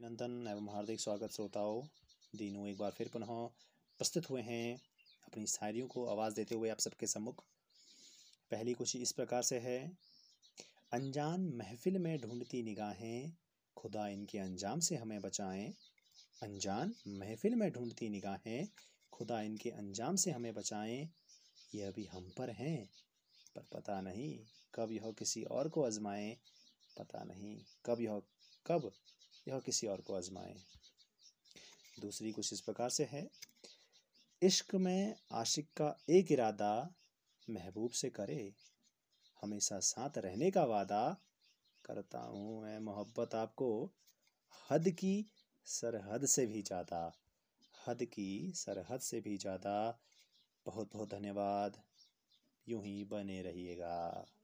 अभिनंदन एवं हार्दिक स्वागत श्रोताओं। दिनों एक बार फिर पुनः प्रस्तुत हुए हैं अपनी शायरियों को आवाज़ देते हुए आप सबके सम्मुख। पहली कुछ इस प्रकार से है। अनजान महफिल में ढूंढती निगाहें, खुदा इनके अंजाम से हमें बचाएँ। अनजान महफिल में ढूंढती निगाहें, खुदा इनके अंजाम से हमें बचाएँ। यह भी हम पर हैं, पर पता नहीं कब यह किसी और को आजमाएँ, पता नहीं कब यह, कब यह किसी और को आजमाए। दूसरी कुछ इस प्रकार से है, इश्क में आशिक का एक इरादा महबूब से करे, हमेशा साथ रहने का वादा करता हूँ मैं। मोहब्बत आपको हद की सरहद से भी ज़्यादा, हद की सरहद से भी ज़्यादा। बहुत बहुत धन्यवाद। यूँ ही बने रहिएगा।